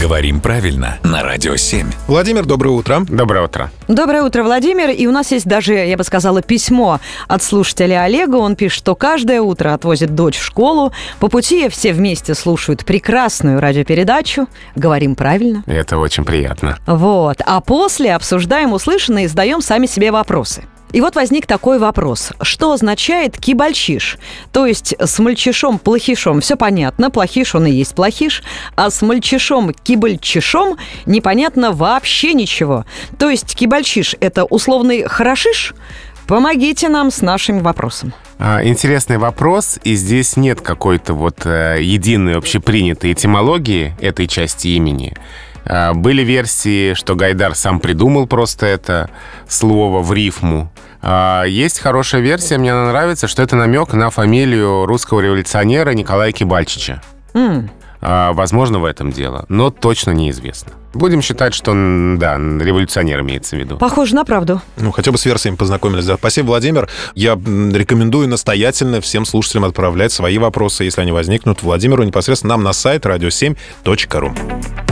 Говорим правильно на Радио 7. Владимир, доброе утро. Доброе утро. Доброе утро, Владимир. И у нас есть даже, я бы сказала, письмо от слушателя Олега. Он пишет, что каждое утро отвозит дочь в школу. По пути все вместе слушают прекрасную радиопередачу. Говорим правильно. Это очень приятно. Вот. А после обсуждаем услышанное и задаем сами себе вопросы. И вот возник такой вопрос. Что означает кибальчиш? То есть с мальчишом-плохишом все понятно, плохиш он и есть плохиш, а с мальчишом-кибальчишом непонятно вообще ничего. То есть кибальчиш – это условный хорошиш? Помогите нам с нашим вопросом. А, Интересный вопрос, и здесь нет какой-то вот э, единой общепринятой этимологии этой части имени. А, Были версии, что Гайдар сам придумал просто это слово в рифму. А, Есть хорошая версия, мне она нравится, что это намек на фамилию русского революционера Николая Кибальчича. А, Возможно, в этом дело, но точно неизвестно. Будем считать, что, да, революционер имеется в виду. Похоже на правду. Ну, хотя бы с версиями познакомились. Да. Спасибо, Владимир. Я рекомендую настоятельно всем слушателям отправлять свои вопросы, если они возникнут, Владимиру непосредственно нам на сайт radio7.ru.